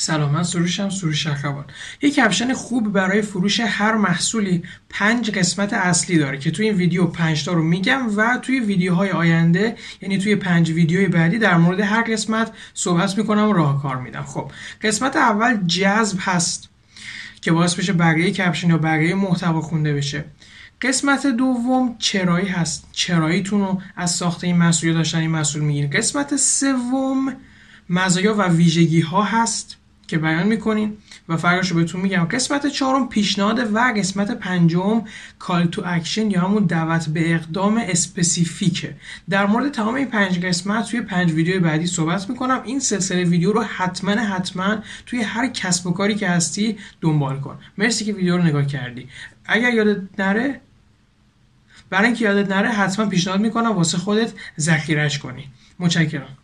سلام من سروشم سروش شخوان یک کپشن خوب برای فروش هر محصولی پنج قسمت اصلی داره که توی این ویدیو پنج تا رو میگم و توی ویدیوهای آینده یعنی توی پنج ویدیوی بعدی در مورد هر قسمت صحبت می‌کنم و راهکار میدم. خب قسمت اول جذب هست که باعث بشه بقیه کپشن یا بقیه محتوا خونده بشه. قسمت دوم چرایی هست. چراییتون رو از ساخته این محصول یا داشتن این محصول قسمت سوم مزایا و ویژگی ها هست. که بیان می‌کنین و فرقش رو بهتون میگم. قسمت چهارم پیشنهاد و قسمت پنجم call to action یا همون دعوت به اقدام specific ه. در مورد تمام این پنج قسمت توی پنج ویدیو بعدی صحبت می‌کنم. این سلسله ویدیو رو حتما حتما توی هر کسب و کاری که هستی دنبال کن. مرسی که ویدیو رو نگاه کردی. اگر یادت نره برای اینکه یادت نره حتما پیشنهاد می‌کنم واسه خودت ذخیرش کنی. متشکرم.